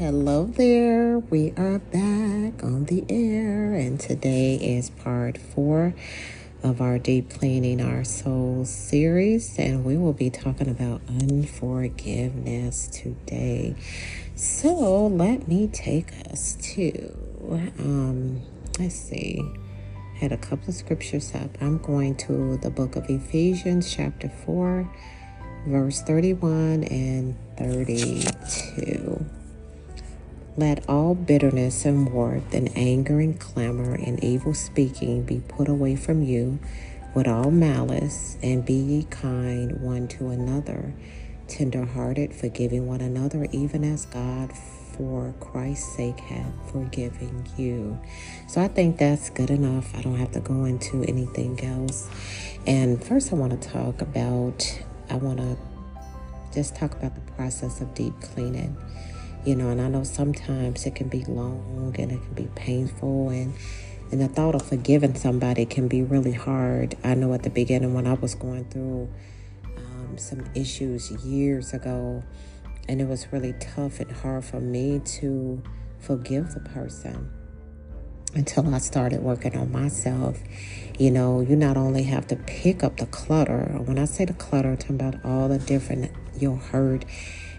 Hello there, we are back on the air, and today is part four of our Deep Cleaning Our Souls series, and we will be talking about unforgiveness today. So, let me take us to, um, let's see, I had a couple of scriptures up. I'm going to the book of Ephesians, chapter 4, verse 31 and 32. Let all bitterness and worth and anger and clamor and evil speaking be put away from you with all malice, and be ye kind one to another, tenderhearted, forgiving one another, even as God for Christ's sake hath forgiven you. So I think that's good enough. I don't have to go into anything else. And first, I want to talk about, I want to just talk about the process of deep cleaning you know and i know sometimes it can be long and it can be painful and and the thought of forgiving somebody can be really hard. I know at the beginning when i was going through um, some issues years ago and it was really tough and hard for me to forgive the person until I started working on myself. You know, you not only have to pick up the clutter, when I say the clutter, I'm talking about all the different, your hurt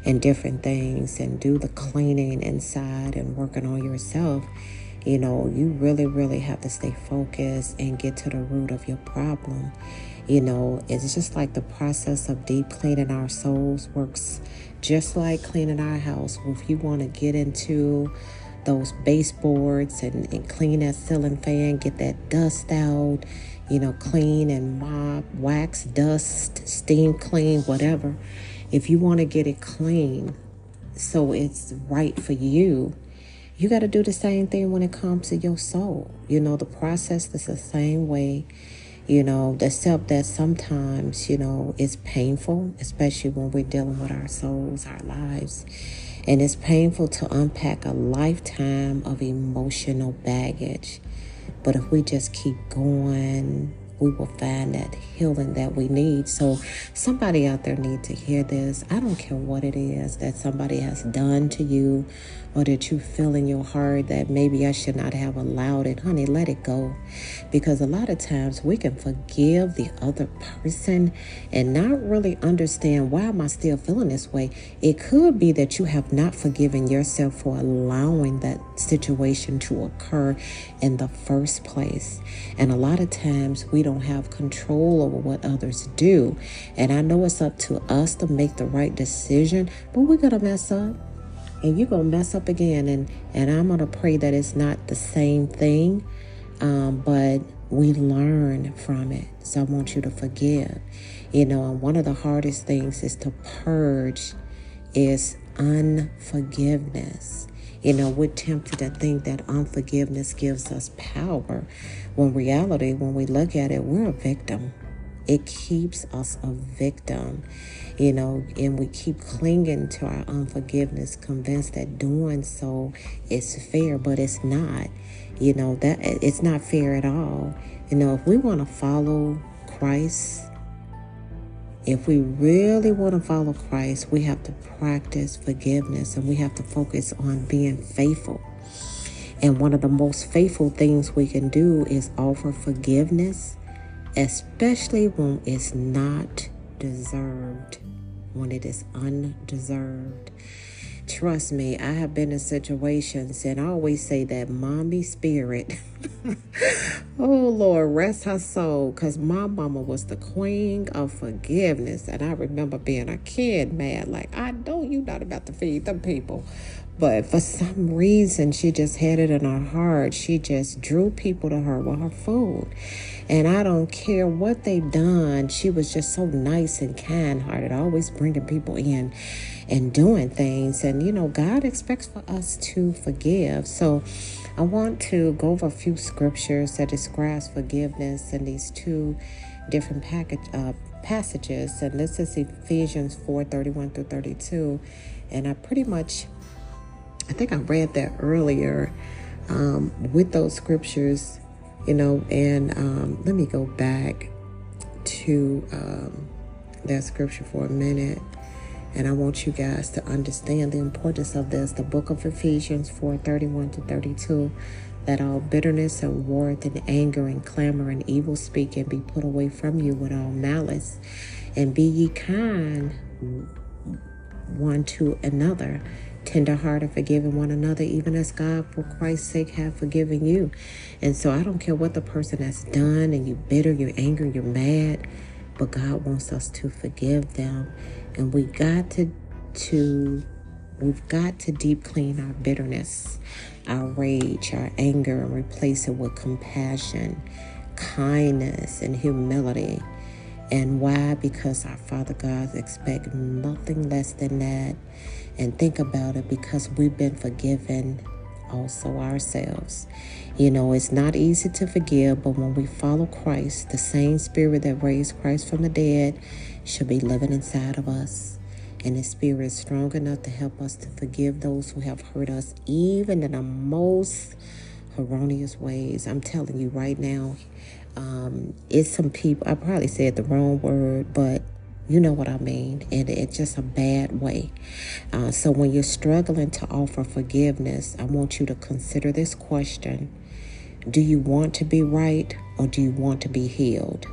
and different things and do the cleaning inside and working on yourself, you know, you really, really have to stay focused and get to the root of your problem. You know, it's just like the process of deep cleaning our souls works just like cleaning our house. If you want to get into those baseboards and, and clean that ceiling fan, get that dust out, you know, clean and mop, wax, dust, steam clean, whatever if you want to get it clean so it's right for you, you got to do the same thing when it comes to your soul. You know, the process is the same way, you know, except that sometimes, you know, it's painful, especially when we're dealing with our souls, our lives. And it's painful to unpack a lifetime of emotional baggage. But if we just keep going, we will find that healing that we need. So somebody out there need to hear this. I don't care what it is that somebody has done to you or that you feel in your heart that maybe I should not have allowed it. Honey, let it go. Because a lot of times we can forgive the other person and not really understand why am I still feeling this way. It could be that you have not forgiven yourself for allowing that situation to occur in the first place. And a lot of times we don't have control over what others do. And I know it's up to us to make the right decision, but we're going to mess up. And you're going to mess up again. And, and I'm going to pray that it's not the same thing, um, but we learn from it. So I want you to forgive. You know, and one of the hardest things is to purge is unforgiveness. You know, we're tempted to think that unforgiveness gives us power. When reality, when we look at it, we're a victim. It keeps us a victim, you know, and we keep clinging to our unforgiveness, convinced that doing so is fair, but it's not. You know, that it's not fair at all. You know, if we want to follow Christ, if we really want to follow Christ, we have to practice forgiveness and we have to focus on being faithful. And one of the most faithful things we can do is offer forgiveness, especially when it's not deserved, when it is undeserved. Trust me, I have been in situations, and I always say that mommy spirit. oh Lord, rest her soul, because my mama was the queen of forgiveness. And I remember being a kid mad, like, I know you not about to feed them people. But for some reason, she just had it in her heart. She just drew people to her with her food. And I don't care what they've done. She was just so nice and kind hearted, always bringing people in and doing things. And, you know, God expects for us to forgive. So I want to go over a few scriptures that describes forgiveness and these two different package, uh, passages. And this is Ephesians 4 31 through 32. And I pretty much I think I read that earlier um, with those scriptures, you know, and um, let me go back to um, that scripture for a minute. And I want you guys to understand the importance of this. The book of Ephesians 4 31 to 32. Let all bitterness and wrath and anger and clamor and evil speaking be put away from you with all malice. And be ye kind one to another, tenderhearted, forgiving one another, even as God, for Christ's sake, have forgiven you. And so I don't care what the person has done, and you're bitter, you're angry, you're mad, but God wants us to forgive them, and we got to to we've got to deep clean our bitterness, our rage, our anger, and replace it with compassion, kindness, and humility. And why? Because our Father God expects nothing less than that. And think about it because we've been forgiven also ourselves. You know, it's not easy to forgive, but when we follow Christ, the same spirit that raised Christ from the dead should be living inside of us. And the spirit is strong enough to help us to forgive those who have hurt us, even in the most erroneous ways. I'm telling you right now, um, it's some people, I probably said the wrong word, but you know what I mean. And it's just a bad way. Uh, so when you're struggling to offer forgiveness, I want you to consider this question Do you want to be right or do you want to be healed?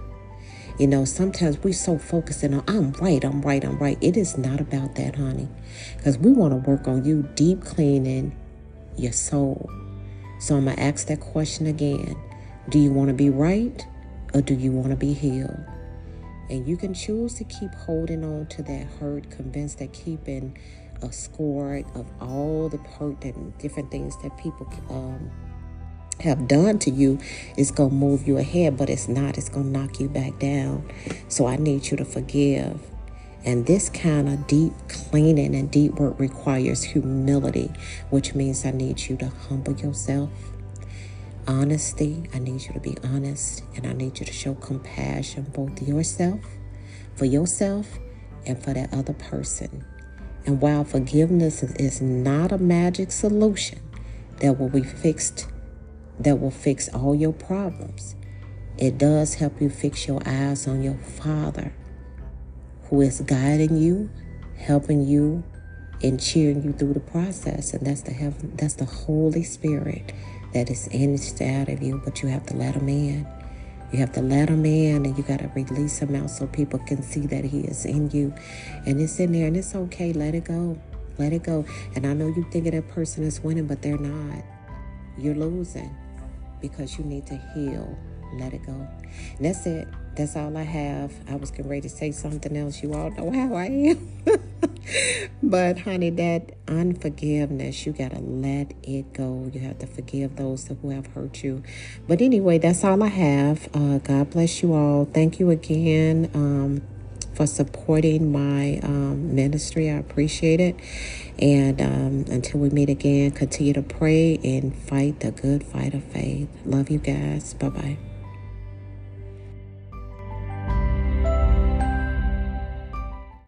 You know, sometimes we're so focused on, I'm right, I'm right, I'm right. It is not about that, honey. Because we want to work on you deep cleaning your soul. So I'm to ask that question again. Do you want to be right or do you want to be healed? And you can choose to keep holding on to that hurt, convinced that keeping a score of all the hurt and different things that people um, have done to you is going to move you ahead, but it's not. It's going to knock you back down. So I need you to forgive. And this kind of deep cleaning and deep work requires humility, which means I need you to humble yourself honesty. I need you to be honest and I need you to show compassion both yourself, for yourself, and for that other person. And while forgiveness is not a magic solution that will be fixed, that will fix all your problems, it does help you fix your eyes on your Father who is guiding you, helping you, and cheering you through the process. And that's the heaven, that's the Holy Spirit that is inside of you, but you have to let him in. You have to let him in and you got to release him out so people can see that he is in you. And it's in there and it's okay. Let it go. Let it go. And I know you think that person is winning, but they're not. You're losing because you need to heal. Let it go. And that's it. That's all I have. I was getting ready to say something else. You all know how I am. but honey, that unforgiveness, you gotta let it go. You have to forgive those who have hurt you. But anyway, that's all I have. Uh, God bless you all. Thank you again. Um, for supporting my um, ministry. I appreciate it. And um, until we meet again, continue to pray and fight the good fight of faith. Love you guys. Bye bye.